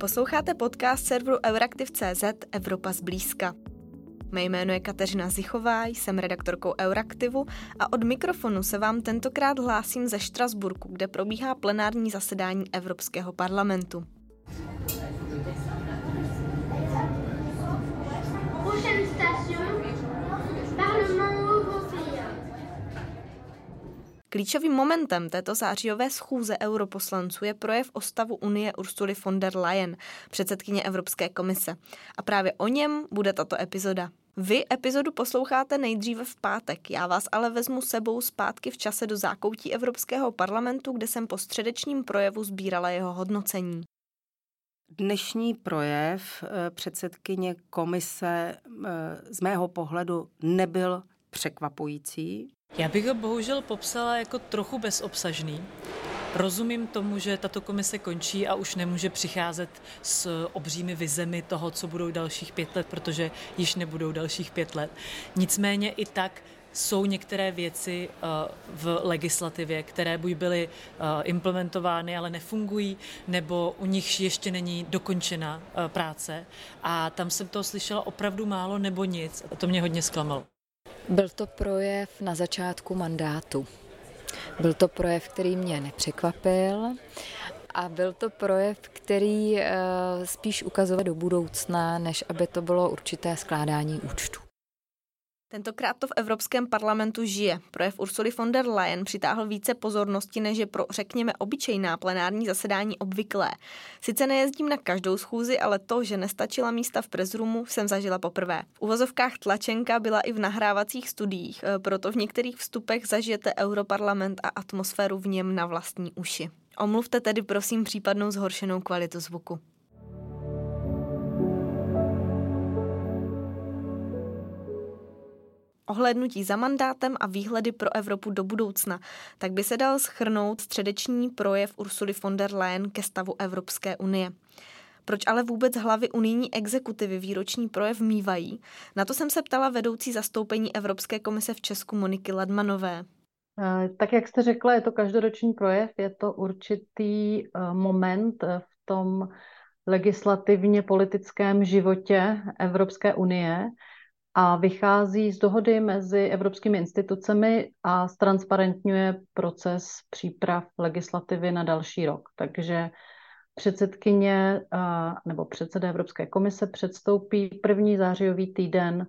Posloucháte podcast serveru Euraktiv.cz Evropa zblízka. Mé jméno je Kateřina Zichová, jsem redaktorkou Euraktivu a od mikrofonu se vám tentokrát hlásím ze Štrasburku, kde probíhá plenární zasedání Evropského parlamentu. Klíčovým momentem této zářijové schůze europoslanců je projev o stavu Unie Ursuly von der Leyen, předsedkyně Evropské komise. A právě o něm bude tato epizoda. Vy epizodu posloucháte nejdříve v pátek, já vás ale vezmu sebou zpátky v čase do zákoutí Evropského parlamentu, kde jsem po středečním projevu sbírala jeho hodnocení. Dnešní projev eh, předsedkyně komise eh, z mého pohledu nebyl překvapující. Já bych ho bohužel popsala jako trochu bezobsažný. Rozumím tomu, že tato komise končí a už nemůže přicházet s obřími vizemi toho, co budou dalších pět let, protože již nebudou dalších pět let. Nicméně i tak jsou některé věci eh, v legislativě, které buď byly eh, implementovány, ale nefungují, nebo u nich ještě není dokončena eh, práce. A tam jsem to slyšela opravdu málo nebo nic. A to mě hodně zklamalo. Byl to projev na začátku mandátu. Byl to projev, který mě nepřekvapil a byl to projev, který spíš ukazoval do budoucna, než aby to bylo určité skládání účtu. Tentokrát to v Evropském parlamentu žije. Projev Ursuly von der Leyen přitáhl více pozornosti, než je pro, řekněme, obyčejná plenární zasedání obvyklé. Sice nejezdím na každou schůzi, ale to, že nestačila místa v prezrumu, jsem zažila poprvé. V uvozovkách tlačenka byla i v nahrávacích studiích, e, proto v některých vstupech zažijete Europarlament a atmosféru v něm na vlastní uši. Omluvte tedy prosím případnou zhoršenou kvalitu zvuku. Ohlednutí za mandátem a výhledy pro Evropu do budoucna, tak by se dal schrnout středeční projev Ursuly von der Leyen ke stavu Evropské unie. Proč ale vůbec hlavy unijní exekutivy výroční projev mývají? Na to jsem se ptala vedoucí zastoupení Evropské komise v Česku Moniky Ladmanové. Eh, tak jak jste řekla, je to každoroční projev, je to určitý eh, moment v tom legislativně politickém životě Evropské unie, a vychází z dohody mezi evropskými institucemi a ztransparentňuje proces příprav legislativy na další rok. Takže předsedkyně nebo předseda Evropské komise předstoupí první zářijový týden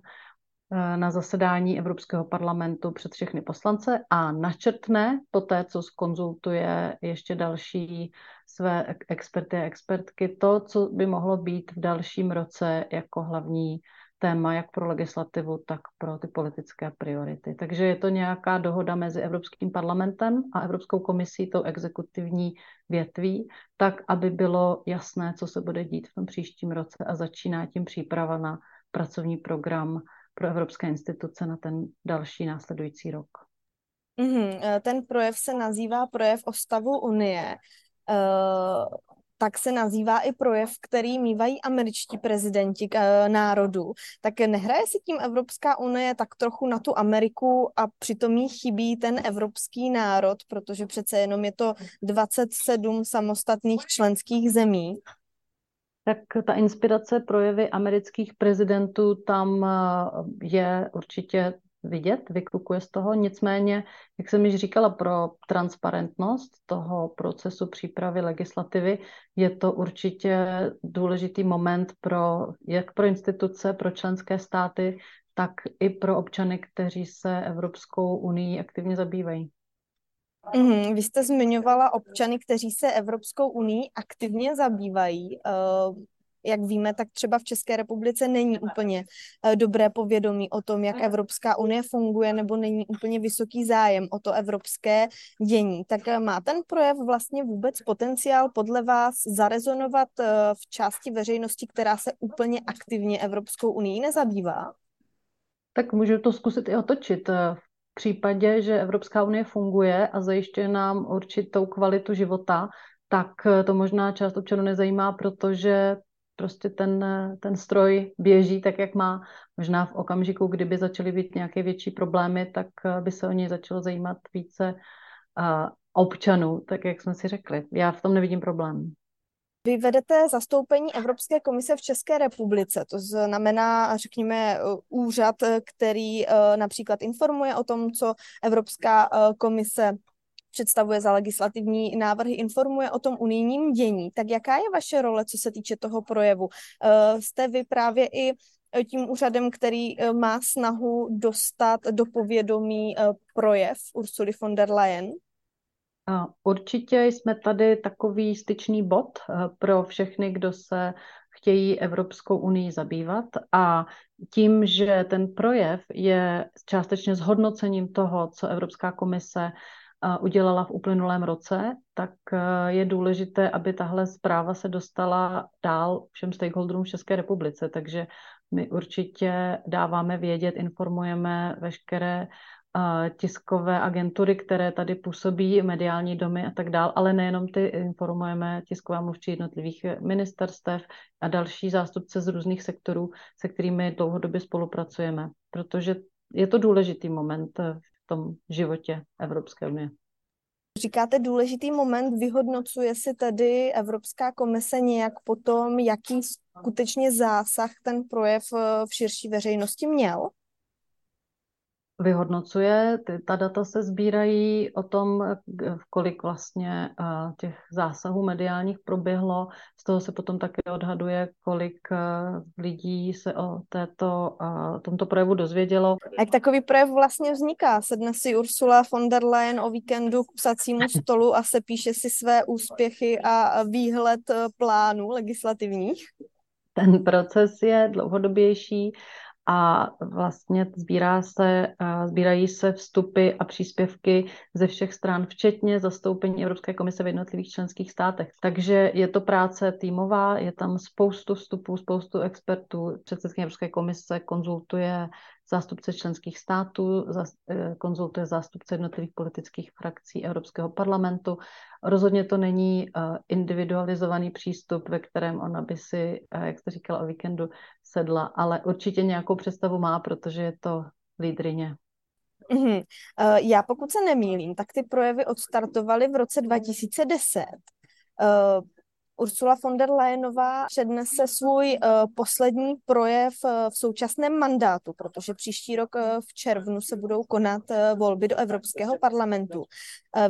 na zasedání Evropského parlamentu před všechny poslance a načrtne po té, co skonzultuje ještě další své experty a expertky, to, co by mohlo být v dalším roce jako hlavní téma jak pro legislativu, tak pro ty politické priority. Takže je to nějaká dohoda mezi Evropským parlamentem a Evropskou komisí, tou exekutivní větví, tak, aby bylo jasné, co se bude dít v tom příštím roce a začíná tím příprava na pracovní program pro evropské instituce na ten další následující rok. Mm-hmm. Ten projev se nazývá projev o stavu Unie. Uh tak se nazývá i projev, který mývají američtí prezidenti k e, národu. Tak nehraje si tím Evropská unie tak trochu na tu Ameriku a přitom jí chybí ten evropský národ, protože přece jenom je to 27 samostatných členských zemí. Tak ta inspirace projevy amerických prezidentů tam e, je určitě vidět, vyklukuje z toho. Nicméně, jak jsem již říkala, pro transparentnost toho procesu přípravy legislativy je to určitě důležitý moment pro jak pro instituce, pro členské státy, tak i pro občany, kteří se Evropskou unii aktivně zabývají. Mm, vy jste zmiňovala občany, kteří se Evropskou unii aktivně zabývají. Jak víme, tak třeba v České republice není úplně eh, dobré povědomí o tom, jak Evropská unie funguje, nebo není úplně vysoký zájem o to evropské dění. Tak eh, má ten projev vlastně vůbec potenciál podle vás zarezonovat eh, v části veřejnosti, která se úplně aktivně Evropskou unii nezabývá? Tak můžu to zkusit i otočit. V případě, že Evropská unie funguje a zajišťuje nám určitou kvalitu života, tak to možná část občanů nezajímá, protože prostě ten, ten stroj běží tak, jak má. Možná v okamžiku, kdyby začaly být nějaké větší problémy, tak eh, by se o něj začalo zajímat více uh, občanů, tak jak jsme si řekli. Já v tom nevidím problém. Vy vedete zastoupení Evropské komise v České republice, to znamená, řekněme, úřad, který například informuje o tom, co Evropská komise představuje za legislativní návrhy, informuje o tom unijním dění. Tak jaká je vaše role, co se týče toho projevu? Jste vy právě i tím úřadem, který má snahu dostat do povědomí projev Ursuly von der Leyen? Určitě jsme tady takový styčný bod eh, pro všechny, kdo se chtějí Evropskou unii zabývat a tím, že ten projev je částečně zhodnocením toho, co Evropská komise eh, udělala v uplynulém roce, tak eh, je důležité, aby tahle zpráva se dostala dál všem stakeholderům v České republice. Takže my určitě dáváme vědět, informujeme veškeré tiskové agentury, které tady působí, mediální domy a tak dál, ale nejenom ty informujeme tisková mluvčí jednotlivých ministerstev a další zástupce z různých sektorů, se kterými dlouhodobě spolupracujeme, protože je to důležitý moment v tom životě Evropské unie. Říkáte důležitý moment, vyhodnocuje si tedy Evropská komise nějak potom, jaký skutečně zásah ten projev v širší veřejnosti měl? Vyhodnocuje. Ty, ta data se sbírají o tom, kolik vlastně uh, těch zásahů mediálních proběhlo. Z toho se potom také odhaduje, kolik uh, lidí se o této, uh, tomto projevu dozvědělo. Jak takový projev vlastně vzniká? Sedne si Ursula von der Leyen o víkendu k psacímu stolu a se píše si své úspěchy a výhled plánů legislativních? Ten proces je dlouhodobější a vlastně sbírá se, sbírají se vstupy a příspěvky ze všech stran, včetně zastoupení Evropské komise v jednotlivých členských státech. Takže je to práce týmová, je tam spoustu vstupů, spoustu expertů. Předsedkyně Evropské komise konzultuje zástupce členských států, eh, konzultuje zástupce jednotlivých politických frakcí Evropského parlamentu. Rozhodně to není eh, individualizovaný přístup, ve kterém ona by si, eh, jak jste říkala o víkendu, sedla, ale určitě nějakou představu má, protože je to lídrině. Mm-hmm. Já pokud se nemýlím, tak ty projevy odstartovaly v roce 2010. Ursula von der Leyenová přednese svůj uh, poslední projev uh, v současném mandátu, protože příští rok uh, v červnu se budou konat volby do Evropského parlamentu.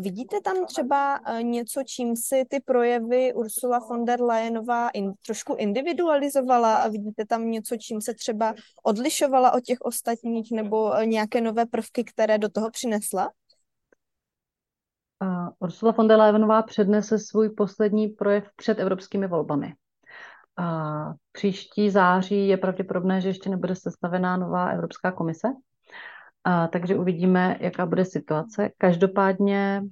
Vidíte tam třeba něco, čím si ty projevy Ursula von der Leyenová in, trošku individualizovala a vidíte tam něco, čím se třeba odlišovala od těch ostatních nebo nějaké nové prvky, které do toho přinesla? Ursula von der Leyenová přednese svůj poslední projev před evropskými volbami. A příští září je pravděpodobné, že ještě nebude sestavená nová Evropská komise, a, takže uvidíme, jaká bude situace. Každopádně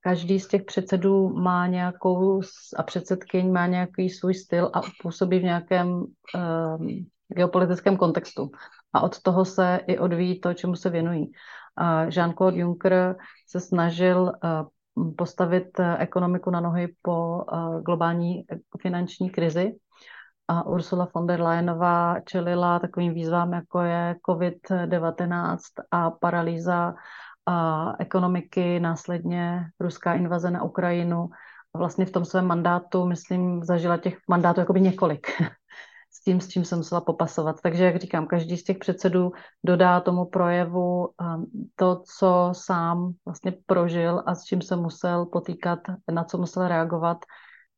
každý z těch předsedů má nějakou a předsedkyň má nějaký svůj styl a působí v nějakém um, geopolitickém kontextu. A od toho se i odvíjí to, čemu se věnují. Jean-Claude Juncker se snažil eh, postavit eh, ekonomiku na nohy po eh, globální finanční krizi. A Ursula von der Leyenová čelila takovým výzvám, jako je COVID-19 a paralýza a ekonomiky, následně ruská invaze na Ukrajinu. Vlastně v tom svém mandátu, myslím, zažila těch mandátů jakoby několik. tím, s čím jsem musela popasovat. Takže, jak říkám, každý z těch předsedů dodá tomu projevu um, to, co sám vlastně prožil a s čím se musel potýkat, na co musel reagovat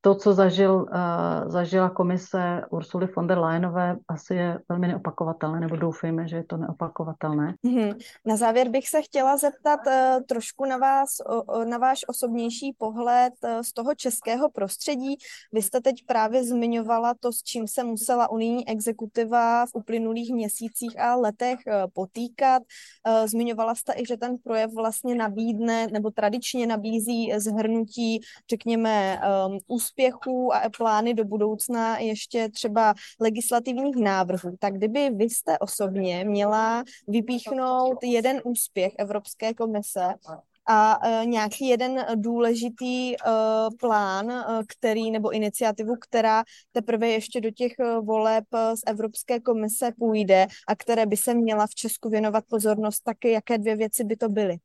to, co zažil, uh, zažila komise Ursuly von der Leyenové, asi je velmi neopakovatelné, nebo doufejme, že je to neopakovatelné. Mm-hmm. Na závěr bych se chtěla zeptat uh, trošku na vás, uh, na váš osobnější pohled uh, z toho českého prostředí. Vy jste teď právě zmiňovala to, s čím se musela unijní exekutiva v uplynulých měsících a letech uh, potýkat. Uh, zmiňovala jste i, že ten projev vlastně nabídne, nebo tradičně nabízí zhrnutí, řekněme, um, úspěchů a plány do budoucna ještě třeba legislativních návrhů, tak kdyby vy jste osobně měla vypíchnout jeden úspěch Evropské komise a uh, nějaký jeden důležitý uh, plán, uh, který nebo iniciativu, která teprve ještě do těch voleb z Evropské komise půjde a které by se měla v Česku věnovat pozornost, tak jaké dvě věci by to byly?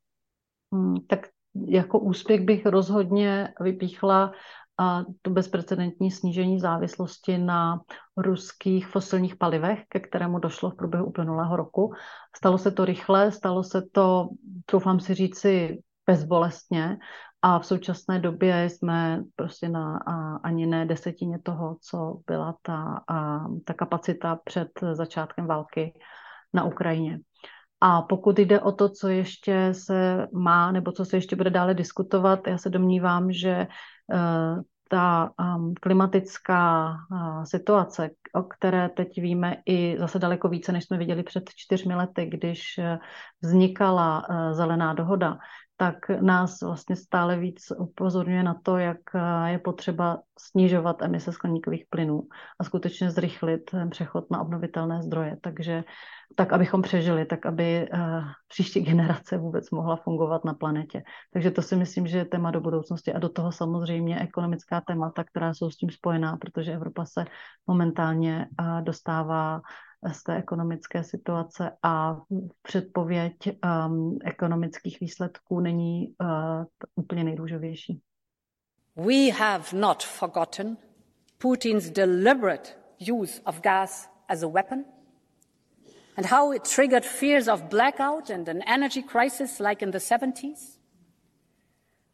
Hmm, tak jako úspěch bych rozhodně vypíchla a to bezprecedentní snížení závislosti na ruských fosilních palivech, ke kterému došlo v průběhu uplynulého roku. Stalo se to rychle, stalo se to, troufám si říci, bezbolestně a v současné době jsme prostě na a, ani ne desetině toho, co byla ta, a, ta kapacita před začátkem války na Ukrajině. A pokud jde o to, co ještě se má, nebo co se ještě bude dále diskutovat, já se domnívám, že ta um, klimatická uh, situace, o které teď víme i zase daleko více, než jsme viděli před čtyřmi lety, když uh, vznikala zelená dohoda, tak nás vlastně stále víc upozorňuje na to, jak eh, je potřeba snižovat emise skleníkových plynů a skutečně zrychlit ten přechod na obnovitelné zdroje. Takže tak, abychom přežili, tak aby uh, příští generace vůbec mohla fungovat na planetě. Takže to si myslím, že je téma do budoucnosti a do toho samozřejmě ekonomická témata, která jsou s tím spojená, protože Evropa se momentálně uh, dostává z té ekonomické situace a předpověď um, ekonomických výsledků není uh, úplně nejdůžovější. We have not forgotten Putin's deliberate use of gas as a weapon and how it triggered fears of blackout and an energy crisis like in the 70s.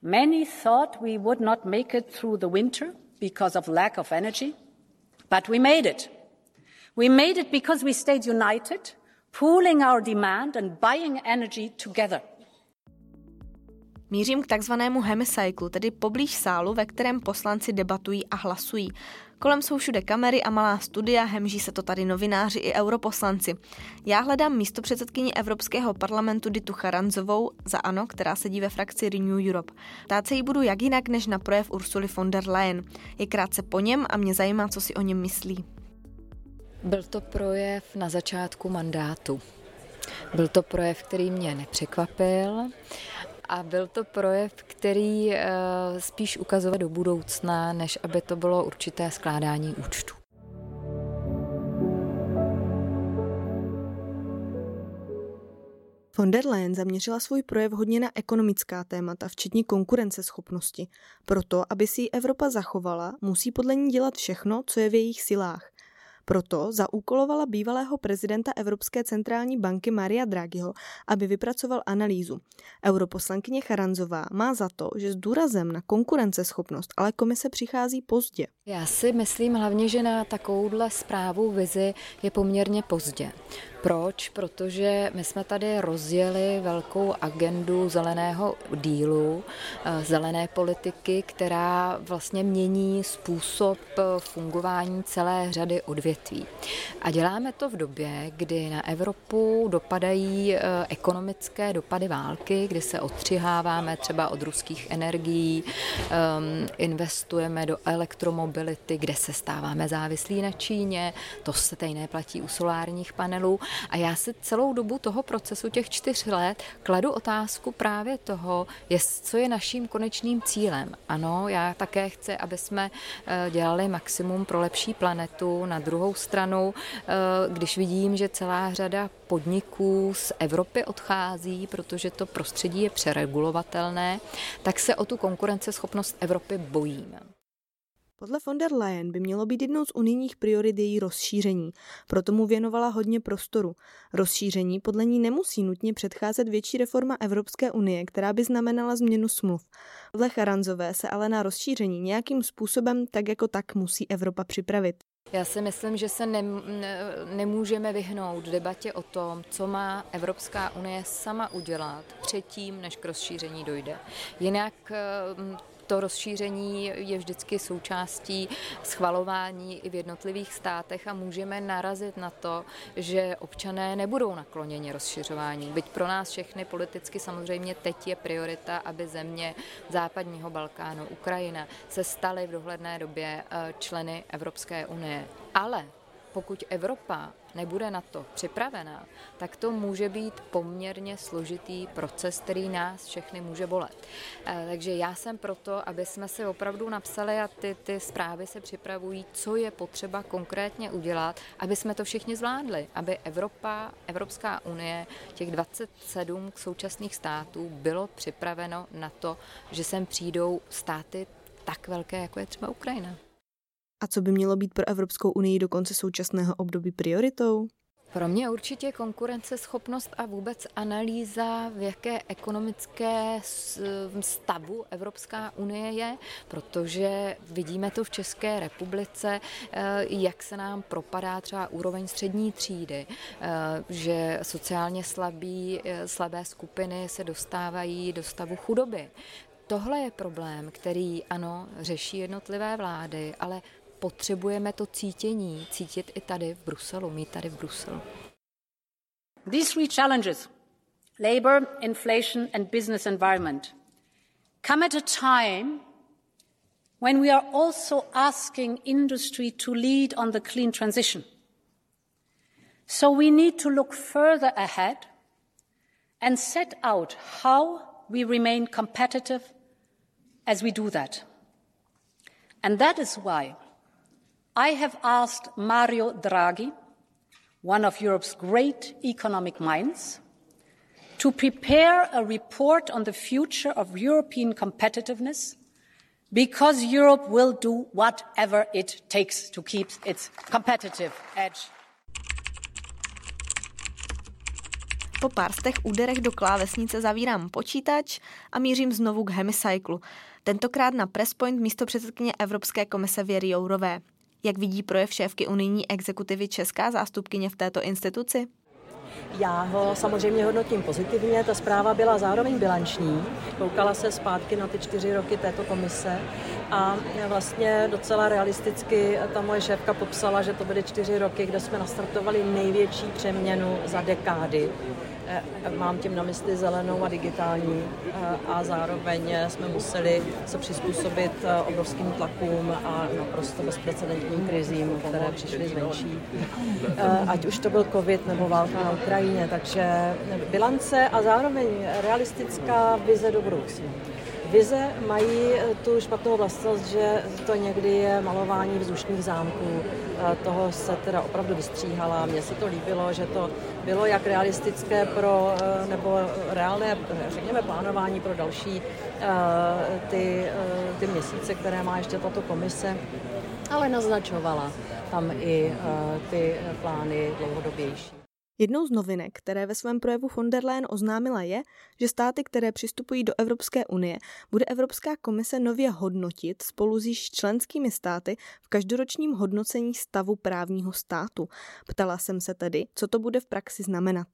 Many thought we would not make it through the winter because of lack of energy, but we made it. We made it because we stayed united, pooling our demand and buying energy together. Mířím k takzvanému hemicyclu, tedy poblíž sálu, ve kterém poslanci debatují a hlasují. Kolem jsou všude kamery a malá studia, hemží se to tady novináři i europoslanci. Já hledám místo předsedkyni Evropského parlamentu Ditu Charanzovou za ANO, která sedí ve frakci Renew Europe. Ptát se jí budu jak jinak než na projev Ursuly von der Leyen. Je krátce po něm a mě zajímá, co si o něm myslí. Byl to projev na začátku mandátu. Byl to projev, který mě nepřekvapil a byl to projev, který eh, spíš ukazoval do budoucna, než aby to bylo určité skládání účtu. Von der Leyen zaměřila svůj projev hodně na ekonomická témata, včetně konkurenceschopnosti. Proto, aby si ji Evropa zachovala, musí podle ní dělat všechno, co je v jejich silách. Proto zaúkolovala bývalého prezidenta Evropské centrální banky Maria Draghiho, aby vypracoval analýzu. Europoslankyně Charanzová má za to, že s důrazem na konkurenceschopnost ale komise přichází pozdě. Já si myslím hlavně, že na takovouhle zprávu vizi je poměrně pozdě. Proč? Protože my jsme tady rozjeli velkou agendu zeleného dílu, eh, zelené politiky, která vlastně mění způsob eh, fungování celé řady odvětví. A děláme to v době, kdy na Evropu dopadají eh, ekonomické dopady války, kdy se odstřiháváme třeba od ruských energií, ehm, investujeme do elektromobility, kde se stáváme závislí na Číně, to se stejné platí u solárních panelů a já si celou dobu toho procesu těch čtyř let kladu otázku právě toho, jest, co je naším konečným cílem. Ano, já také chci, aby jsme eh, dělali maximum pro lepší planetu. Na druhou stranu, eh, když vidím, že celá řada podniků z Evropy odchází, protože to prostředí je přeregulovatelné, tak se o tu konkurenceschopnost Evropy bojím. Podle von der Leyen by mělo být jednou z unijních priorit její rozšíření, proto mu věnovala hodně prostoru. Rozšíření podle ní nemusí nutně předcházet větší reforma Evropské unie, která by znamenala změnu smluv. Podle Charanzové se ale na rozšíření nějakým způsobem tak jako tak musí Evropa připravit. Já si myslím, že se ne, ne, nemůžeme vyhnout debatě o tom, co má Evropská unie sama udělat předtím, než k rozšíření dojde. Jinak to rozšíření je vždycky součástí schvalování i v jednotlivých státech a můžeme narazit na to, že občané nebudou nakloněni rozšiřování. Byť pro nás všechny politicky samozřejmě teď je priorita, aby země západního Balkánu, Ukrajina se staly v dohledné době eh, členy Evropské unie. Ale pokud Evropa nebude na to připravená, tak to může být poměrně složitý proces, který nás všechny může bolet. Eh, takže já jsem proto, aby jsme si opravdu napsali a ty, ty zprávy se připravují, co je potřeba konkrétně udělat, aby jsme to všichni zvládli, aby Evropa, Evropská unie, těch 27 současných států bylo připraveno na to, že sem přijdou státy tak velké, jako je třeba Ukrajina. A co by mělo být pro Evropskou unii do konce současného období prioritou? Pro mě určitě konkurenceschopnost a vůbec analýza, v jaké ekonomické stavu Evropská unie je, protože vidíme to v České republice, eh, jak se nám propadá třeba úroveň střední třídy, eh, že sociálně slabí, eh, slabé skupiny se dostávají do stavu chudoby. Tohle je problém, který ano, řeší jednotlivé vlády, ale potřebujeme to cítění, cítit i tady v Bruselu, mít tady v Bruselu. These three challenges, labor, inflation and business environment, come at a time when we are also asking industry to lead on the clean transition. So we need to look further ahead and set out how we remain competitive as we do that. And that is why I have asked Mario Draghi, one of Europe's great economic minds, to prepare a report on the future of European competitiveness because Europe will do whatever it takes to keep its competitive edge. Po pár těch úderech do klávesnice zavírám počítač a mířím znovu k Hemicyclu. Tentokrát na Presspoint místo předsedkyně Evropské komise Věry Jourové. Jak vidí projev šéfky unijní exekutivy česká zástupkyně v této instituci? Já ho samozřejmě hodnotím pozitivně, ta zpráva byla zároveň bilanční, koukala se zpátky na ty čtyři roky této komise. A vlastně docela realisticky ta moje šéfka popsala, že to byly čtyři roky, kde jsme nastartovali největší přeměnu za dekády mám tím na mysli zelenou a digitální eh, a zároveň jsme museli se přizpůsobit eh, obrovským tlakům a naprosto bezprecedentním krizím, které přišly zvenčí. Ať už to byl covid nebo válka na Ukrajině, takže bilance a zároveň realistická vize do budoucna. Vize mají tu špatnou vlastnost, že to někdy je malování vzdušných zámků. Toho se teda opravdu vystříhala. Mně se to líbilo, že to bylo jak realistické pro, nebo reálné, řekněme, plánování pro další ty, ty měsíce, které má ještě tato komise, ale naznačovala tam i ty plány dlouhodobější. Jednou z novinek, které ve svém projevu von der Leyen oznámila je, že státy, které přistupují do Evropské unie, bude Evropská komise nově hodnotit spolu s již členskými státy v každoročním hodnocení stavu právního státu. Ptala jsem se tedy, co to bude v praxi znamenat.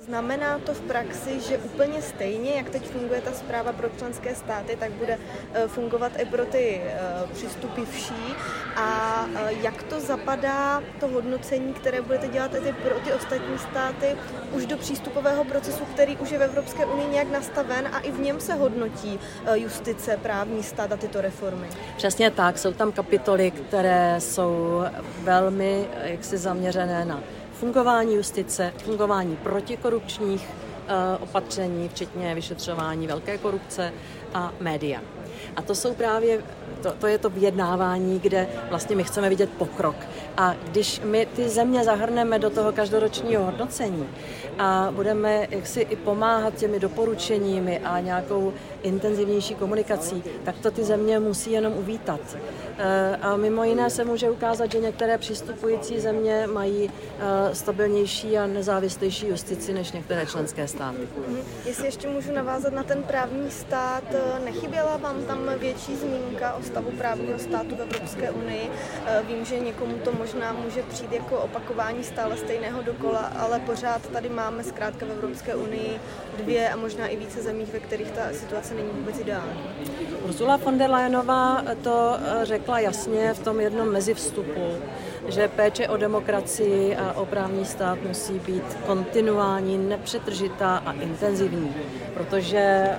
Znamená to v praxi, že úplně stejně, jak teď funguje ta zpráva pro členské státy, tak bude eh, fungovat i pro ty eh, přistupivší a eh, jak to zapadá, to hodnocení, které budete dělat i pro ty ostatní státy, už do přístupového procesu, který už je v Evropské unii nějak nastaven a i v něm se hodnotí justice, právní stát a tyto reformy. Přesně tak, jsou tam kapitoly, které jsou velmi jaksi zaměřené na fungování justice, fungování protikorupčních eh, opatření, včetně vyšetřování velké korupce a média. A to jsou právě, to, to je to vyjednávání, kde vlastně my chceme vidět pokrok. A když my ty země zahrneme do toho každoročního hodnocení a budeme jaksi i pomáhat těmi doporučeními a nějakou intenzivnější komunikací, tak to ty země musí jenom uvítat. Eh, a mimo jiné se může ukázat, že některé přistupující země mají eh, stabilnější a nezávislejší justici než některé členské státy. Jestli ještě můžu navázat na ten právní stát, eh, nechyběla vám tam větší zmínka o stavu právního státu v Evropské unii? Vím, že někomu to možná může přijít jako opakování stále stejného dokola, ale pořád tady máme zkrátka v Evropské unii dvě a možná i více zemí, ve kterých ta situace není vůbec ideální. Ursula von der Leyenová to řekla jasně v tom jednom mezivstupu, že péče o demokracii a o právní stát musí být kontinuální, nepřetržitá a intenzivní, protože eh,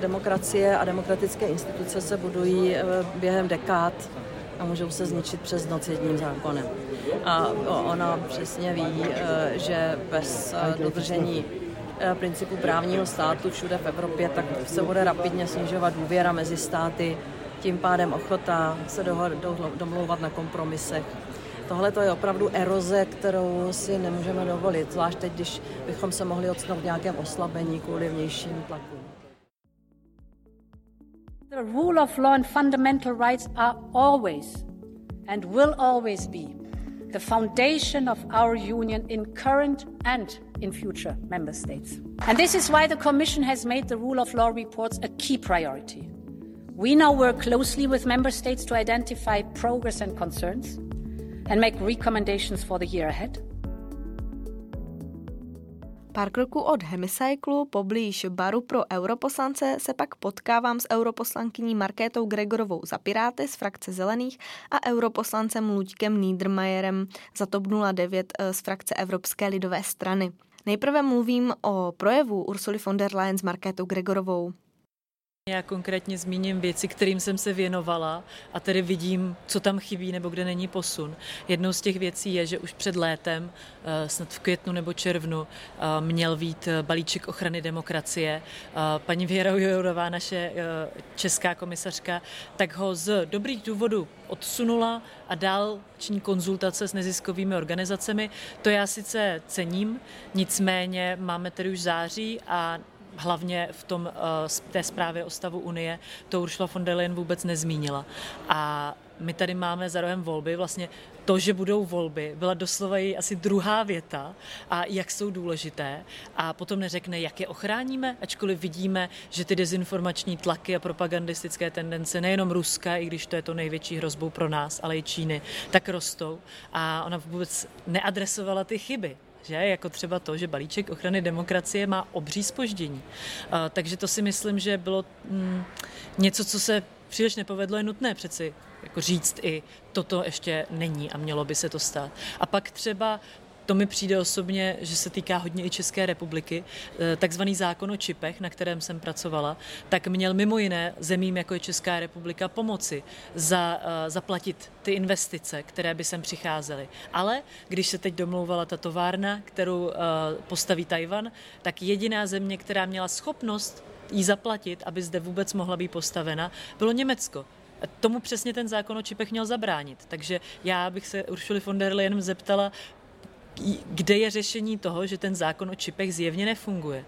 demokracie a demokratické instituce se budují eh, během dekád a můžou se zničit přes noc jedním zákonem. A ona přesně ví, eh, že bez dodržení principu právního státu všude v Evropě, tak se bude rapidně snižovat důvěra mezi státy, tím pádem ochota se domlouvat na kompromisech. Tohle to je opravdu eroze, kterou si nemůžeme dovolit, zvlášť teď, když bychom se mohli odstnout v nějakém oslabení kvůli vnějším tlakům. The rule of law and fundamental rights are always and will always be the foundation of our union in current and in future member states. And this is why the Commission has made the rule of law reports a key priority. We now work closely with member states to identify progress and concerns and make recommendations for the year ahead. Pár kroků od Hemicyclu poblíž baru pro europoslance se pak potkávám s europoslankyní Markétou Gregorovou za Piráty z frakce Zelených a europoslancem Luďkem Niedermayerem za TOP 09 eh, z frakce Evropské lidové strany. Nejprve mluvím o projevu Ursuly von der Leyen s Markétou Gregorovou. Já konkrétně zmíním věci, kterým jsem se věnovala a tedy vidím, co tam chybí nebo kde není posun. Jednou z těch věcí je, že už před létem, eh, snad v květnu nebo červnu, eh, měl být eh, balíček ochrany demokracie. Paní Věra Jourová, naše česká komisařka, tak ho z dobrých důvodů odsunula a dál činí konzultace s neziskovými organizacemi. To já sice cením, nicméně máme tedy už září a hlavně v tom, uh, té zprávě o stavu Unie, to Ursula von der Leyen vůbec nezmínila. A my tady máme za rohem volby, vlastně to, že budou volby, byla doslova její asi druhá věta a jak jsou důležité. A potom neřekne, jak je ochráníme, ačkoliv vidíme, že ty dezinformační tlaky a propagandistické tendence nejenom Ruska, i když to je to největší hrozbou pro nás, ale i Číny, tak rostou. A ona vůbec neadresovala ty chyby že? Jako třeba to, že balíček ochrany demokracie má obří spoždění. takže to si myslím, že bylo mm, něco, co se příliš nepovedlo, je nutné přeci jako říct i toto ještě není a mělo by se to stát. A pak třeba to mi přijde osobně, že se týká hodně i České republiky, eh, takzvaný zákon o čipech, na kterém jsem pracovala, tak měl mimo jiné zemím, jako je Česká republika, pomoci za, uh, zaplatit ty investice, které by sem přicházely. Ale když se teď domlouvala ta továrna, kterou uh, postaví Tajvan, tak jediná země, která měla schopnost jí zaplatit, aby zde vůbec mohla být postavena, bylo Německo. Tomu přesně ten zákon o čipech měl zabránit. Takže já bych se Uršuli von der Leyen zeptala, kde je řešení toho, že ten zákon o čipech zjevně nefunguje.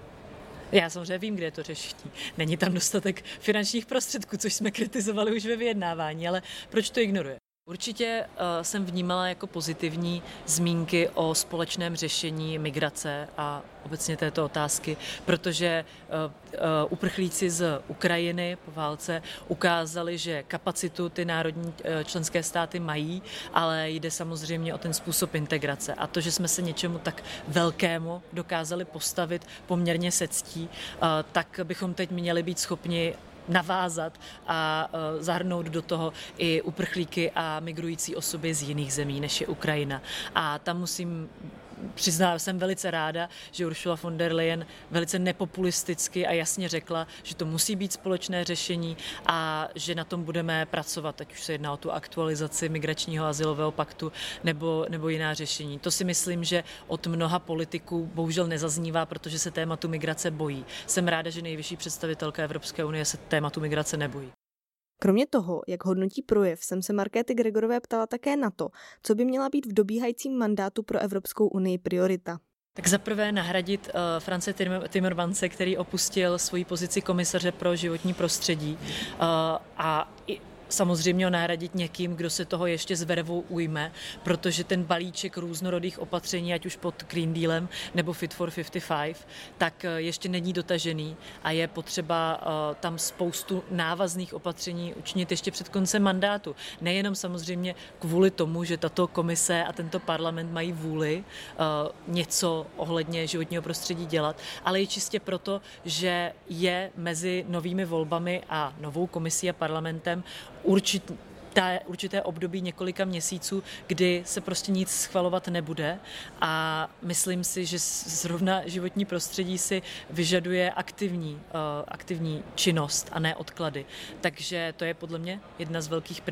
Já samozřejmě vím, kde je to řešení. Není tam dostatek finančních prostředků, což jsme kritizovali už ve vyjednávání, ale proč to ignoruje? Určitě uh, jsem vnímala jako pozitivní zmínky o společném řešení migrace a obecně této otázky, protože uh, uh, uprchlíci z Ukrajiny po válce ukázali, že kapacitu ty národní členské státy mají, ale jde samozřejmě o ten způsob integrace. A to, že jsme se něčemu tak velkému dokázali postavit poměrně se ctí, tak bychom teď měli být schopni navázat a e, zahrnout do toho i uprchlíky a migrující osoby z jiných zemí, než je Ukrajina. A tam musím přiznám, jsem velice ráda, že Ursula von der Leyen velice nepopulisticky a jasně řekla, že to musí být společné řešení a že na tom budeme pracovat, ať už se jedná o tu aktualizaci migračního azylového paktu nebo, nebo jiná řešení. To si myslím, že od mnoha politiků bohužel nezaznívá, protože se tématu migrace bojí. Jsem ráda, že nejvyšší představitelka Evropské unie se tématu migrace nebojí. Kromě toho, jak hodnotí projev, jsem se Markéty Gregorové ptala také na to, co by měla být v dobíhajícím mandátu pro Evropskou unii priorita. Tak zaprvé nahradit uh, France Timmermanse, který opustil svoji pozici komisaře pro životní prostředí uh, a i samozřejmě ho nahradit někým, kdo se toho ještě s vervou ujme, protože ten balíček různorodých opatření, ať už pod Green Dealem nebo Fit for 55, tak eh, ještě není dotažený a je potřeba uh, tam spoustu návazných opatření učinit ještě před koncem mandátu. Nejenom samozřejmě kvůli tomu, že tato komise a tento parlament mají vůli uh, něco ohledně životního prostředí dělat, ale i čistě proto, že je mezi novými volbami a novou komisí a parlamentem určitě určité období několika měsíců, kdy se prostě nic schvalovat nebude a myslím si, že zrovna životní prostředí si vyžaduje aktivní, uh, aktivní činnost a ne odklady. Takže to je podle mě jedna z velkých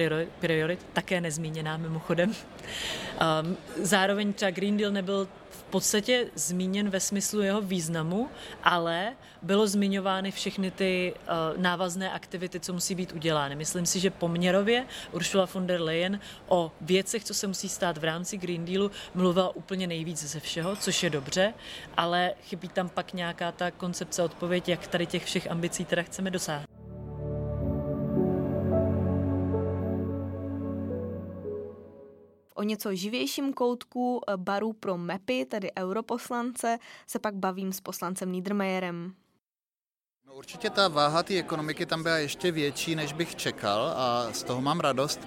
priorit, také nezmíněná mimochodem. Um, zároveň třeba Green Deal nebyl podstatě zmíněn ve smyslu jeho významu, ale bylo zmiňovány všechny ty uh, návazné aktivity, co musí být udělány. Myslím si, že poměrově Ursula von der Leyen o věcech, co se musí stát v rámci Green Dealu, mluvila úplně nejvíc ze všeho, což je dobře, ale chybí tam pak nějaká ta koncepce odpověď, jak tady těch všech ambicí teda chceme dosáhnout. O něco živějším koutku eh, baru pro MEPy, tedy europoslance, se pak bavím s poslancem Niedermayerem. No určitě ta váha té ekonomiky tam byla ještě větší, než bych čekal a z toho mám radost,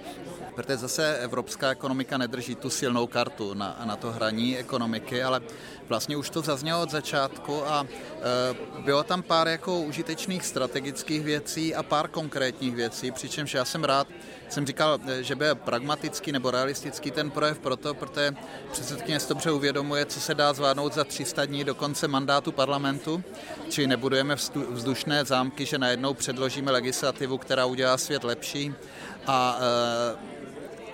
protože zase evropská ekonomika nedrží tu silnou kartu na, na to hraní ekonomiky, ale vlastně už to zaznělo od začátku a e, bylo tam pár jako užitečných strategických věcí a pár konkrétních věcí, přičemž já jsem rád, jsem říkal, e, že byl pragmatický nebo realistický ten projev proto, protože předsedkyně si dobře uvědomuje, co se dá zvládnout za 300 dní do konce mandátu parlamentu, či nebudujeme vzdušné zámky, že najednou předložíme legislativu, která udělá svět lepší. A e,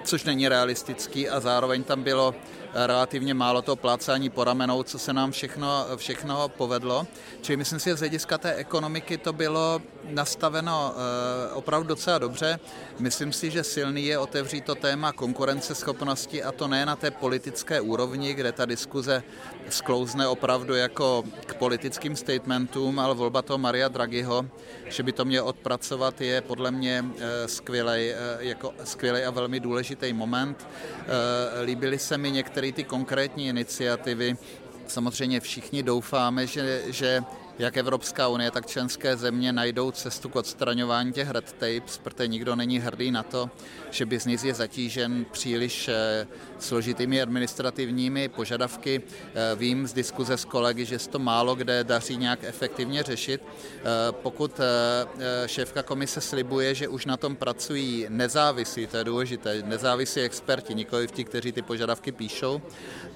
což není realistický a zároveň tam bylo relativně málo toho plácání po ramenou, co se nám všechno, všechno povedlo. Čili myslím si, že z hlediska té ekonomiky to bylo nastaveno eh, opravdu docela dobře. Myslím si, že silný je otevřít to téma konkurenceschopnosti a to ne na té politické úrovni, kde ta diskuze sklouzne opravdu jako politickým statementům, ale volba toho Maria Draghiho, že by to měl odpracovat, je podle mě skvělej, eh, jako skvělej a velmi důležitý moment. Eh, líbily se mi některé ty konkrétní iniciativy, Samozřejmě všichni doufáme, že, že jak Evropská unie, tak členské země najdou cestu k odstraňování těch red tapes, protože nikdo není hrdý na to, že biznis je zatížen příliš eh, složitými administrativními požadavky. Eh, vím z diskuze s kolegy, že se to málo kde daří nějak efektivně řešit. Eh, pokud šéfka komise slibuje, že už na tom pracují nezávislí, to je důležité, nezávislí experti, nikoli ti, kteří ty požadavky píšou,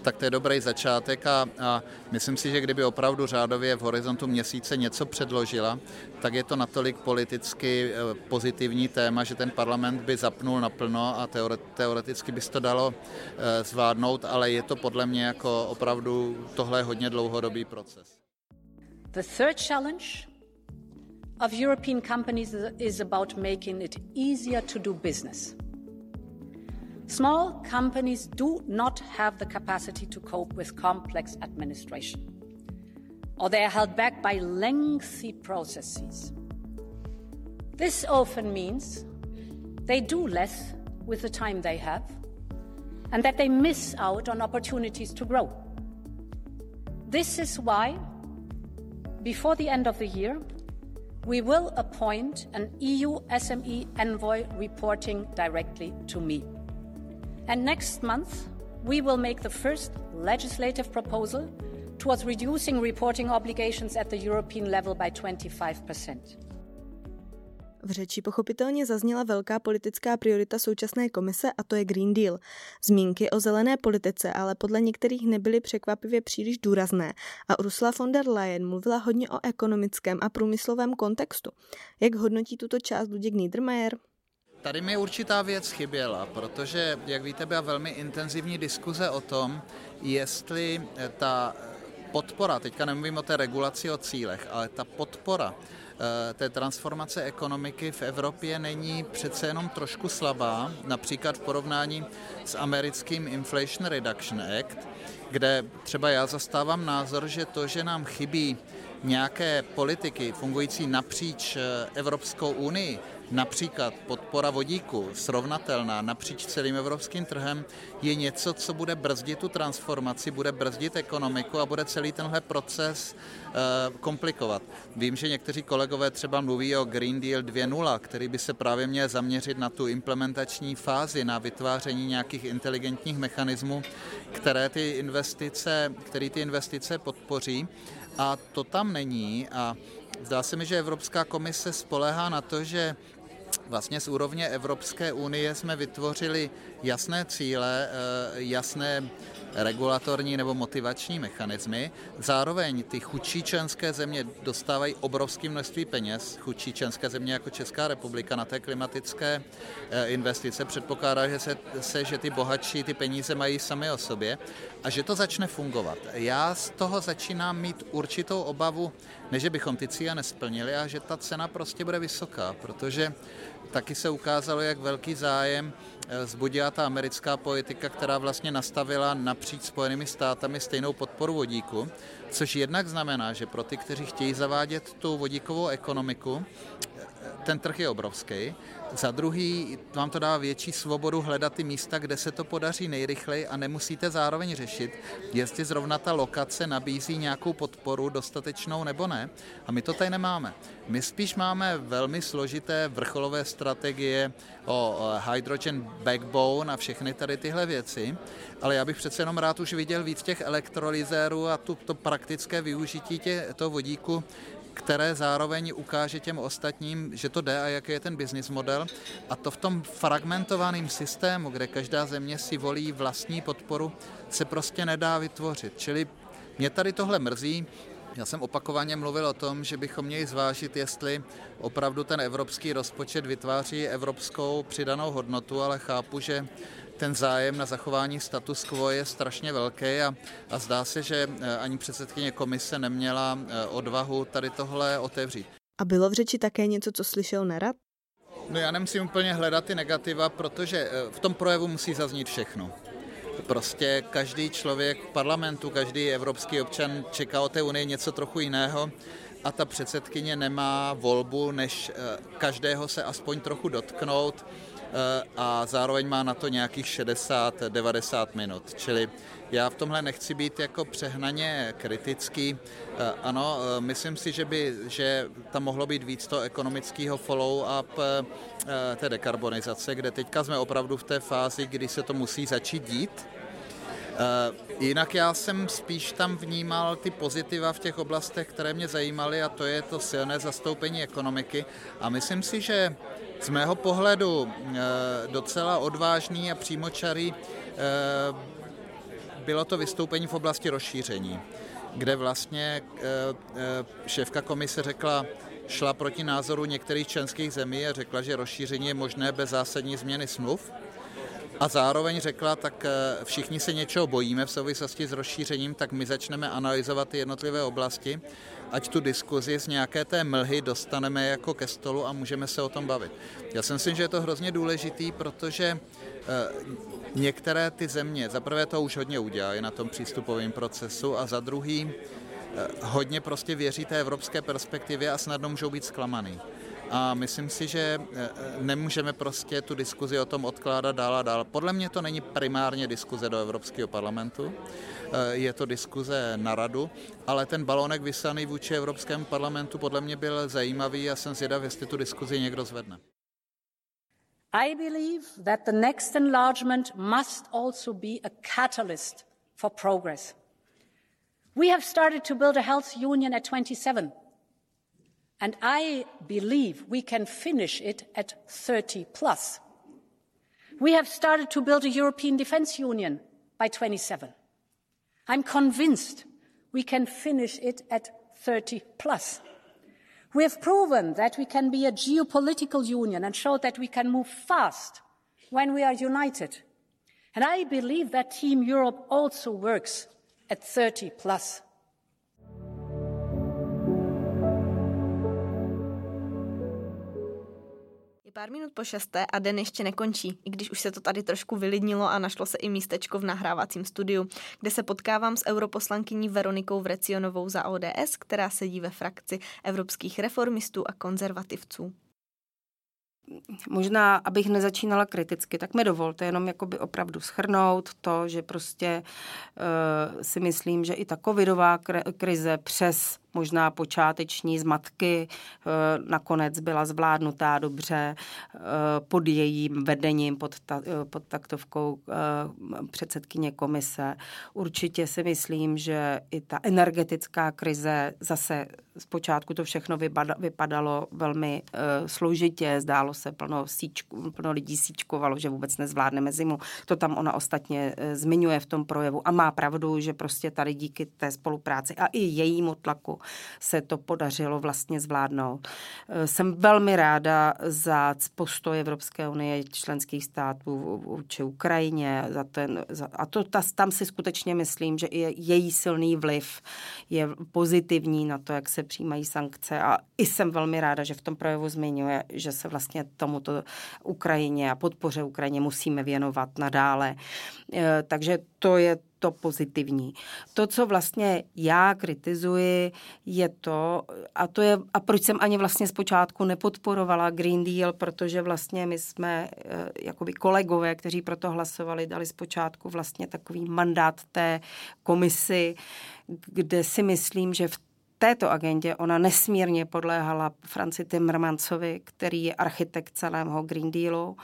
tak to je dobrý začátek a, a myslím si, že kdyby opravdu řádově v horizontu měsíce něco předložila, tak je to natolik politicky eh, pozitivní téma, že ten parlament by zapnul naplno a teoreticky by se to dalo eh, zvládnout, ale je to podle mě jako opravdu tohle hodně dlouhodobý proces. The third challenge of European companies is about making it easier to do business. Small companies do not have the capacity to cope with complex administration. Or they are held back by lengthy processes. This often means they do less with the time they have and that they miss out on opportunities to grow. This is why, before the end of the year, we will appoint an EU SME envoy reporting directly to me. And next month, we will make the first legislative proposal towards reducing reporting obligations at the European level by 25%. V řeči pochopitelně zazněla velká politická priorita současné komise a to je Green Deal. Zmínky o zelené politice ale podle některých nebyly překvapivě příliš důrazné a Ursula von der Leyen mluvila hodně o ekonomickém a průmyslovém kontextu. Jak hodnotí tuto část Luděk Niedermayer? Tady mi určitá věc chyběla, protože, jak víte, byla velmi intenzivní diskuze o tom, jestli ta podpora, teďka nemluvím o té regulaci, o cílech, ale ta podpora eh, té transformace ekonomiky v Evropě není přece jenom trošku slabá, například v porovnání s americkým Inflation Reduction Act, kde třeba já zastávám názor, že to, že nám chybí nějaké politiky fungující napříč eh, Evropskou unii, například podpora vodíku, srovnatelná napříč celým evropským trhem, je něco, co bude brzdit tu transformaci, bude brzdit ekonomiku a bude celý tenhle proces uh, komplikovat. Vím, že někteří kolegové třeba mluví o Green Deal 2.0, který by se právě měl zaměřit na tu implementační fázi, na vytváření nějakých inteligentních mechanismů, které ty investice, které ty investice podpoří. A to tam není. A Zdá se mi, že Evropská komise spolehá na to, že vlastně z úrovně Evropské unie jsme vytvořili jasné cíle, eh, jasné regulatorní nebo motivační mechanismy. Zároveň ty chudší členské země dostávají obrovské množství peněz, chudší členské země jako Česká republika na té klimatické eh, investice. Předpokládá že se, se, že ty bohatší ty peníze mají sami o sobě a že to začne fungovat. Já z toho začínám mít určitou obavu, ne že bychom ty cíle nesplnili, a že ta cena prostě bude vysoká, protože taky se ukázalo, jak velký zájem zbudila ta americká politika, která vlastně nastavila napříč Spojenými státami stejnou podporu vodíku, což jednak znamená, že pro ty, kteří chtějí zavádět tu vodíkovou ekonomiku, ten trh je obrovský. Za druhý, vám to dá větší svobodu hledat ty místa, kde se to podaří nejrychleji a nemusíte zároveň řešit, jestli zrovna ta lokace nabízí nějakou podporu dostatečnou nebo ne. A my to tady nemáme. My spíš máme velmi složité vrcholové strategie o hydrogen backbone a všechny tady tyhle věci, ale já bych přece jenom rád už viděl víc těch elektrolyzérů a tu, to praktické využití tě, toho vodíku které zároveň ukáže těm ostatním, že to jde a jaký je ten business model. A to v tom fragmentovaném systému, kde každá země si volí vlastní podporu, se prostě nedá vytvořit. Čili mě tady tohle mrzí, já jsem opakovaně mluvil o tom, že bychom měli zvážit, jestli opravdu ten evropský rozpočet vytváří evropskou přidanou hodnotu, ale chápu, že ten zájem na zachování status quo je strašně velký a, a zdá se, že eh, ani předsedkyně komise neměla eh, odvahu tady tohle otevřít. A bylo v řeči také něco, co slyšel Nerad? No já nemusím úplně hledat ty negativa, protože eh, v tom projevu musí zaznít všechno. Prostě každý člověk v parlamentu, každý evropský občan čeká o té unii něco trochu jiného a ta předsedkyně nemá volbu, než každého se aspoň trochu dotknout a zároveň má na to nějakých 60-90 minut. Čili já v tomhle nechci být jako přehnaně kritický. Eh, ano, eh, myslím si, že by že tam mohlo být víc to ekonomického follow-up té dekarbonizace, kde teďka jsme opravdu v té fázi, kdy se to musí začít dít. Jinak já jsem spíš tam vnímal ty pozitiva v těch oblastech, které mě zajímaly a to je to silné zastoupení ekonomiky. A myslím si, že z mého pohledu eh, docela odvážný a přímočarý eh, bylo to vystoupení v oblasti rozšíření, kde vlastně eh, šéfka komise řekla, šla proti názoru některých členských zemí a řekla, že rozšíření je možné bez zásadní změny smluv. A zároveň řekla, tak všichni se něčeho bojíme v souvislosti s rozšířením, tak my začneme analyzovat ty jednotlivé oblasti ať tu diskuzi z nějaké té mlhy dostaneme jako ke stolu a můžeme se o tom bavit. Já si myslím, že je to hrozně důležitý, protože eh, některé ty země, za prvé to už hodně udělají na tom přístupovém procesu a za druhý eh, hodně prostě věří té evropské perspektivě a snadno můžou být zklamaný. A myslím si, že eh, nemůžeme prostě tu diskuzi o tom odkládat dál a dál. Podle mě to není primárně diskuze do Evropského parlamentu, eh, je to diskuze na radu, ale ten balónek vysaný vůči Evropskému parlamentu podle mě byl zajímavý a jsem zvědav, jestli tu diskuzi někdo zvedne. I believe that the next enlargement must also be a catalyst for progress. We have started to build a health union at 27. And I believe we can finish it at 30 plus. We have started to build a European Defence Union by 27. I'm convinced we can finish it at 30 plus. We have proven that we can be a geopolitical union and showed that we can move fast when we are united. And I believe that Team Europe also works at 30 plus. Pár minut po šesté a den ještě nekončí, i když už se to tady trošku vylidnilo a našlo se i místečko v nahrávacím studiu, kde se potkávám s europoslankyní Veronikou Vrecionovou za ODS, která sedí ve frakci evropských reformistů a konzervativců. Možná, abych nezačínala kriticky, tak mi dovolte jenom jakoby opravdu schrnout to, že prostě uh, si myslím, že i ta covidová krize přes možná počáteční zmatky eh, nakonec byla zvládnutá dobře eh, pod jejím vedením, pod, ta, eh, pod taktovkou předsedkyně komise. Určitě si myslím, že i ta energetická krize zase zpočátku to všechno vypadalo velmi složitě, zdálo se plno, síčku, plno lidí síčkovalo, že vůbec nezvládneme zimu. To tam ona ostatně zmiňuje v tom projevu a má pravdu, že prostě tady díky té spolupráci a i jejímu tlaku se to podařilo vlastně zvládnout. Eh, jsem velmi ráda za postoj Evropské unie členských států vůči Ukrajině. Za ten, za, a to ta, tam si skutečně myslím, že i její silný vliv je pozitivní na to, jak se přijímají sankce. A i jsem velmi ráda, že v tom projevu zmiňuje, že se vlastně tomuto Ukrajině a podpoře Ukrajině musíme věnovat nadále. Eh, takže to je to pozitivní. To, co vlastně já kritizuji, je to, a to je, a proč jsem ani vlastně zpočátku nepodporovala Green Deal, protože vlastně my jsme eh, jakoby kolegové, kteří pro to hlasovali, dali zpočátku vlastně takový mandát té komisi, kde si myslím, že v této agendě ona nesmírně podléhala Franci Timmermansovi, který je architekt celého Green Dealu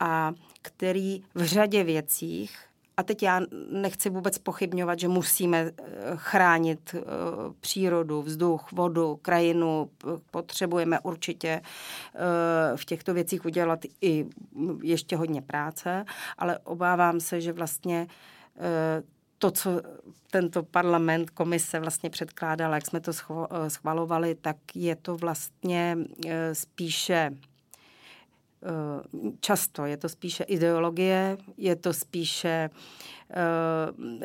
a který v řadě věcích a teď já nechci vůbec pochybňovat, že musíme eh, chránit eh, přírodu, vzduch, vodu, krajinu. Potřebujeme určitě eh, v těchto věcích udělat i ještě hodně práce, ale obávám se, že vlastně to, co tento parlament, komise vlastně předkládala, jak jsme to schvalovali, tak je to vlastně spíše často je to spíše ideologie, je to spíše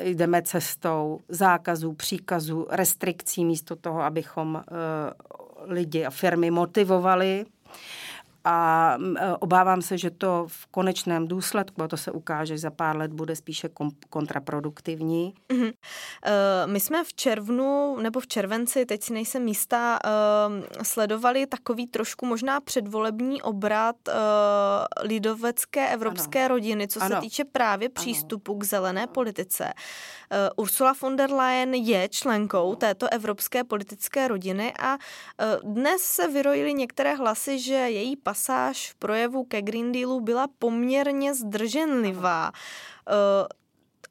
jdeme cestou zákazů, příkazů, restrikcí místo toho, abychom lidi a firmy motivovali a e, obávám se, že to v konečném důsledku, a to se ukáže za pár let, bude spíše kontraproduktivní. Mm-hmm. My jsme v červnu nebo v červenci, teď si nejsem místa, e, sledovali takový trošku možná předvolební obrat lidovecké evropské ano. rodiny, co ano. se týče právě přístupu ano. k zelené politice. Ursula von der Leyen je členkou této evropské politické rodiny a dnes se vyrojily některé hlasy, že její pas pasáž v projevu ke Green Dealu byla poměrně zdrženlivá. Eh,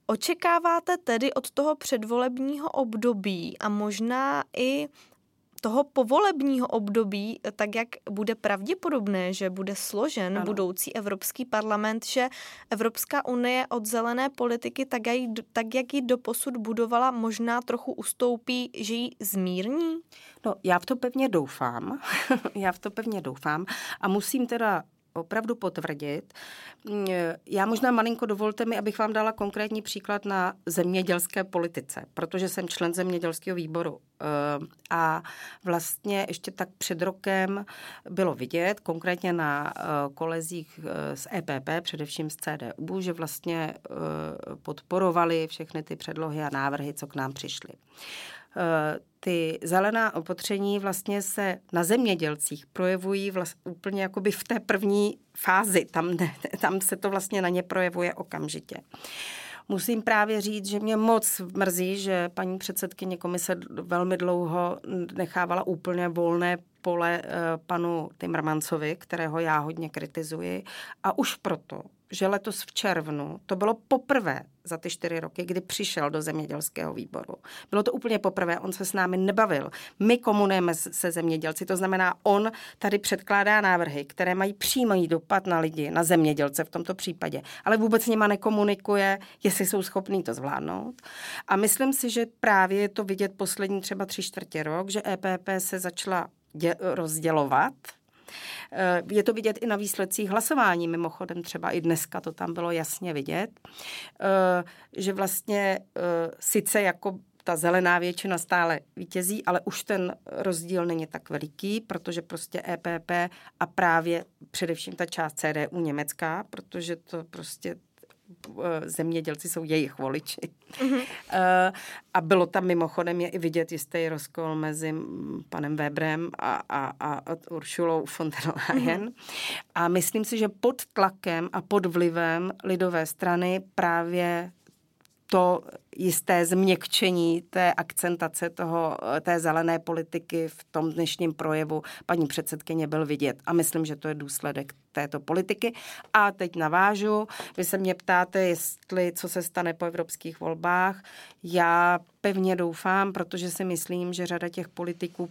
očekáváte tedy od toho předvolebního období a možná i toho povolebního období, tak jak bude pravděpodobné, že bude složen ano. budoucí Evropský parlament, že Evropská unie od zelené politiky, tak jak, tak jak ji doposud budovala, možná trochu ustoupí, že ji zmírní? No, já v to pevně doufám. já v to pevně doufám. A musím teda opravdu potvrdit. Mm, já možná malinko dovolte mi, abych vám dala konkrétní příklad na zemědělské politice, protože jsem člen zemědělského výboru. Eh, a vlastně ještě tak před rokem bylo vidět, konkrétně na eh, kolezích eh, z EPP, především z CDU, že vlastně podporovali všechny ty předlohy a návrhy, co k nám přišly ty zelená opatření vlastně se na zemědělcích projevují vlastně úplně jakoby v té první fázi. Tam, tam se to vlastně na ně projevuje okamžitě. Musím právě říct, že mě moc mrzí, že paní předsedkyně komise velmi dlouho nechávala úplně volné pole eh, panu Timmermansovi, kterého já hodně kritizuji. A už proto, že letos v červnu to bylo poprvé za ty čtyři roky, kdy přišel do zemědělského výboru. Bylo to úplně poprvé, on se s námi nebavil. My komunujeme se zemědělci, to znamená, on tady předkládá návrhy, které mají přímý dopad na lidi, na zemědělce v tomto případě, ale vůbec s nima nekomunikuje, jestli jsou schopní to zvládnout. A myslím si, že právě je to vidět poslední třeba tři čtvrtě rok, že EPP se začala rozdělovat. Eh, je to vidět i na výsledcích hlasování, mimochodem třeba i dneska to tam bylo jasně vidět, eh, že vlastně eh, sice jako ta zelená většina stále vítězí, ale už ten rozdíl není tak veliký, protože prostě EPP a právě především ta část CDU německá, protože to prostě zemědělci jsou jejich voliči. Mm-hmm. A bylo tam mimochodem je i vidět jistý rozkol mezi panem Weberem a, a, a Uršulou von der Leyen. Mm-hmm. A myslím si, že pod tlakem a pod vlivem lidové strany právě to jisté změkčení té akcentace toho, té zelené politiky v tom dnešním projevu paní předsedkyně byl vidět. A myslím, že to je důsledek této politiky. A teď navážu. Vy se mě ptáte, jestli co se stane po evropských volbách. Já pevně doufám, protože si myslím, že řada těch politiků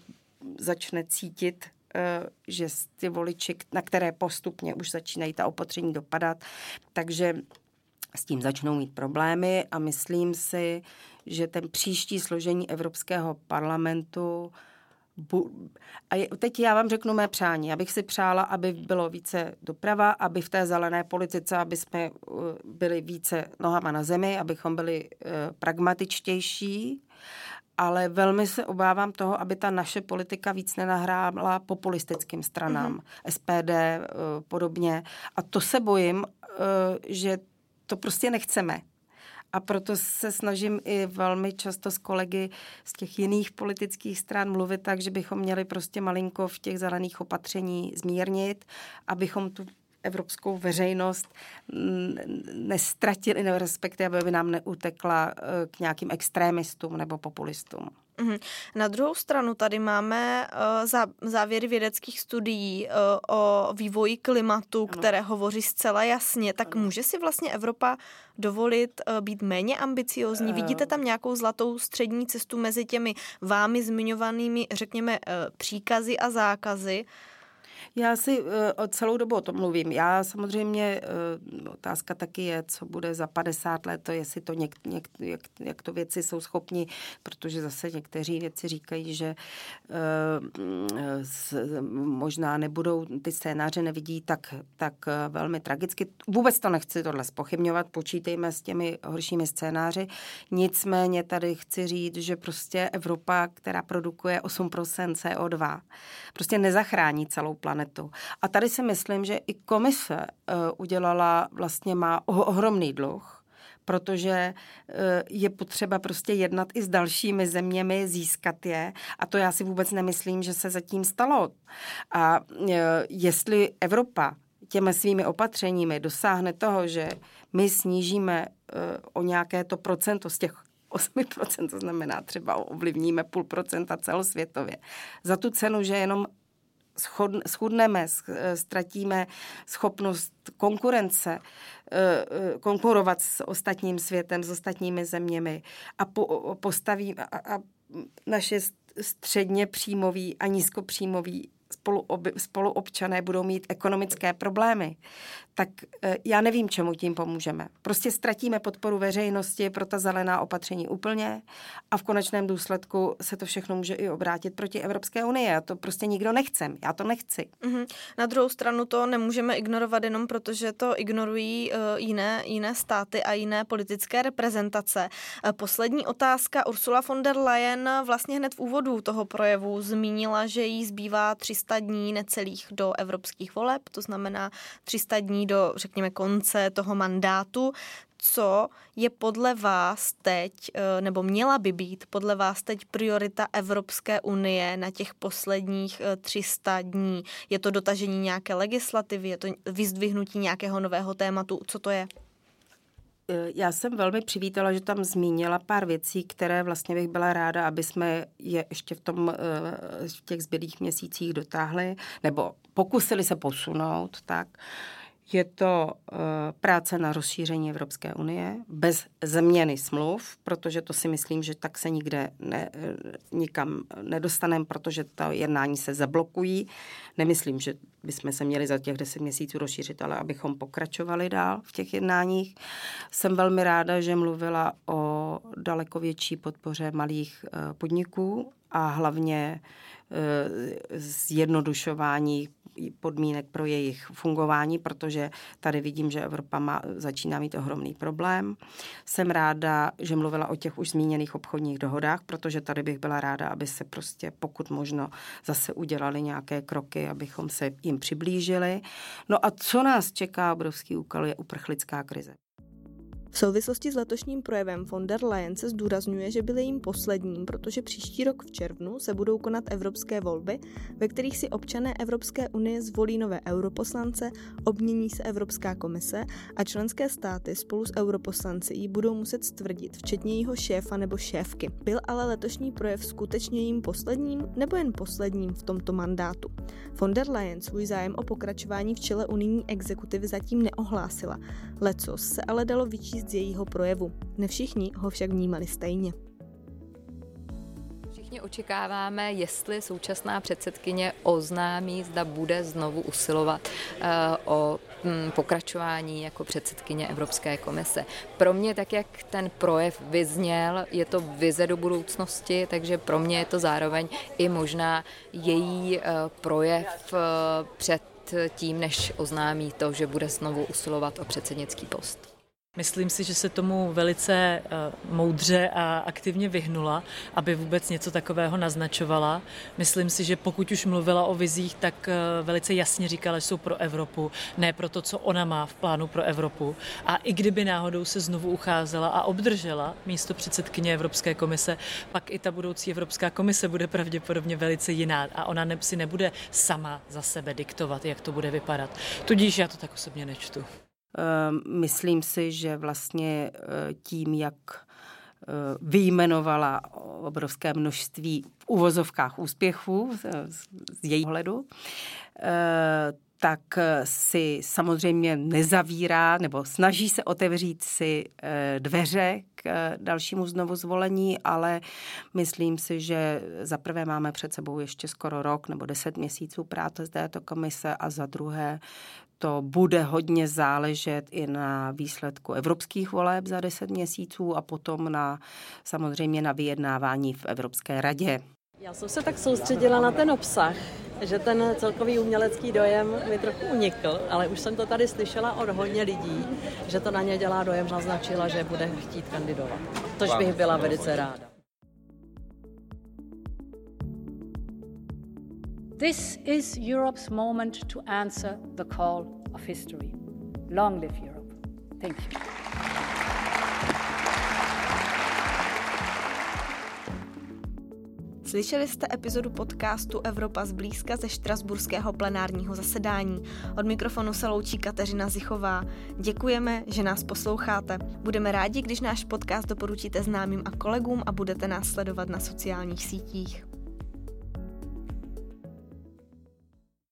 začne cítit eh, že ty voliči, na které postupně už začínají ta opatření dopadat, takže s tím začnou mít problémy a myslím si, že ten příští složení Evropského parlamentu Bu- a teď já vám řeknu mé přání. Já bych si přála, aby bylo více doprava, aby v té zelené politice, aby jsme uh, byli více nohama na zemi, abychom byli uh, pragmatičtější, ale velmi se obávám toho, aby ta naše politika víc nenahrála populistickým stranám, mm-hmm. SPD uh, podobně. A to se bojím, že to prostě nechceme. A proto se snažím i velmi často s kolegy z těch jiných politických stran mluvit tak, že bychom měli prostě malinko v těch zelených opatření zmírnit, abychom tu evropskou veřejnost nestratili, respektive aby nám neutekla eh, k nějakým extrémistům nebo populistům. Mhm. Na druhou stranu tady máme uh, závěry vědeckých studií uh, o vývoji klimatu, ano. které hovoří zcela jasně. Tak ano. může si vlastně Evropa dovolit uh, být méně ambiciozní? Uh. Vidíte tam nějakou zlatou střední cestu mezi těmi vámi zmiňovanými, řekněme, uh, příkazy a zákazy? Já si uh, celou dobu o tom mluvím. Já samozřejmě, uh, otázka taky je, co bude za 50 let, to jestli to něk, něk, jak, jak to věci jsou schopni, protože zase někteří věci říkají, že uh, s, možná nebudou, ty scénáře nevidí tak, tak velmi tragicky. Vůbec to nechci tohle spochybňovat, počítejme s těmi horšími scénáři. Nicméně tady chci říct, že prostě Evropa, která produkuje 8% CO2, prostě nezachrání celou planetu planetu. A tady si myslím, že i komise uh, udělala, vlastně má ohromný dluh, protože eh, je potřeba prostě jednat i s dalšími zeměmi, získat je. A to já si vůbec nemyslím, že se zatím stalo. A eh, jestli Evropa těmi svými opatřeními dosáhne toho, že my snížíme o nějaké to procento z těch 8%, to znamená třeba ovlivníme půl procenta celosvětově, za tu cenu, že jenom schudneme, ztratíme schopnost konkurence, eh, eh, konkurovat s ostatním světem, s ostatními zeměmi a postaví a, naše středně příjmový a nízkopříjmový spolu, spoluobčané budou mít ekonomické problémy, tak e, já nevím, čemu tím pomůžeme. Prostě ztratíme podporu veřejnosti pro ta zelená opatření úplně a v konečném důsledku se to všechno může i obrátit proti Evropské unii. A to prostě nikdo nechce. Já to nechci. Mm-hmm. Na druhou stranu to nemůžeme ignorovat jenom proto, že to ignorují uh, jiné, jiné státy a jiné politické reprezentace. Uh, poslední otázka. Ursula von der Leyen vlastně hned v úvodu toho projevu zmínila, že jí zbývá 300 dní necelých do evropských voleb, to znamená 300 dní do, řekněme, konce toho mandátu, co je podle vás teď, eh, nebo měla by být podle vás teď priorita Evropské unie na těch posledních 300 eh, dní? Je to dotažení nějaké legislativy, je to vyzdvihnutí nějakého nového tématu? Co to je? Eh, já jsem velmi přivítala, že tam zmínila pár věcí, které vlastně bych byla ráda, aby jsme je ještě v, tom, v těch zbylých měsících dotáhli, nebo pokusili se posunout, tak. Je to uh, práce na rozšíření Evropské unie bez změny smluv, protože to si myslím, že tak se nikde ne, eh, nikam nedostaneme, protože ta jednání se zablokují. Nemyslím, že bychom se měli za těch deset měsíců rozšířit, ale abychom pokračovali dál v těch jednáních. Jsem velmi ráda, že mluvila o daleko větší podpoře malých uh, podniků a hlavně zjednodušování podmínek pro jejich fungování, protože tady vidím, že Evropa má, začíná mít ohromný problém. Jsem ráda, že mluvila o těch už zmíněných obchodních dohodách, protože tady bych byla ráda, aby se prostě pokud možno zase udělali nějaké kroky, abychom se jim přiblížili. No a co nás čeká obrovský úkol je uprchlická krize. V souvislosti s letošním projevem von der Leyen se zdůrazňuje, že byl jím posledním, protože příští rok v červnu se budou konat evropské volby, ve kterých si občané Evropské unie zvolí nové europoslance, obmění se Evropská komise a členské státy spolu s europoslanci ji budou muset stvrdit, včetně jejího šéfa nebo šéfky. Byl ale letošní projev skutečně jím posledním nebo jen posledním v tomto mandátu? Von der Leyen svůj zájem o pokračování v čele unijní exekutivy zatím neohlásila. Lecos se ale dalo vyčíst z jejího projevu. Ne všichni ho však vnímali stejně. Všichni očekáváme, jestli současná předsedkyně oznámí, zda bude znovu usilovat uh, o um, pokračování jako předsedkyně Evropské komise. Pro mě, tak jak ten projev vyzněl, je to vize do budoucnosti, takže pro mě je to zároveň i možná její uh, projev uh, před tím, než oznámí to, že bude znovu usilovat o předsednický post. Myslím si, že se tomu velice uh, moudře a aktivně vyhnula, aby vůbec něco takového naznačovala. Myslím si, že pokud už mluvila o vizích, tak uh, velice jasně říkala, že jsou pro Evropu, ne pro to, co ona má v plánu pro Evropu. A i kdyby náhodou se znovu ucházela a obdržela místo předsedkyně Evropské komise, pak i ta budoucí Evropská komise bude pravděpodobně velice jiná a ona si nebude sama za sebe diktovat, jak to bude vypadat. Tudíž já to tak osobně nečtu. Ehm, myslím si, že vlastně eh, tím, jak eh, vyjmenovala obrovské množství v uvozovkách úspěchů z jejího hledu, eh, tak si samozřejmě nezavírá nebo snaží se otevřít si dveře k dalšímu znovu zvolení, ale myslím si, že za prvé máme před sebou ještě skoro rok nebo deset měsíců práce z této komise a za druhé to bude hodně záležet i na výsledku evropských voleb za 10 měsíců a potom na samozřejmě na vyjednávání v Evropské radě. Já jsem se tak soustředila na ten obsah, že ten celkový umělecký dojem mi trochu unikl, ale už jsem to tady slyšela od hodně lidí, že to na ně dělá dojem, naznačila, že bude chtít kandidovat. Tož bych byla velice ráda. This is Europe's moment to answer the call of history. Long live Europe. Thank you. Slyšeli jste epizodu podcastu Evropa zblízka ze štrasburského plenárního zasedání. Od mikrofonu se loučí Kateřina Zichová. Děkujeme, že nás posloucháte. Budeme rádi, když náš podcast doporučíte známým a kolegům a budete nás sledovat na sociálních sítích.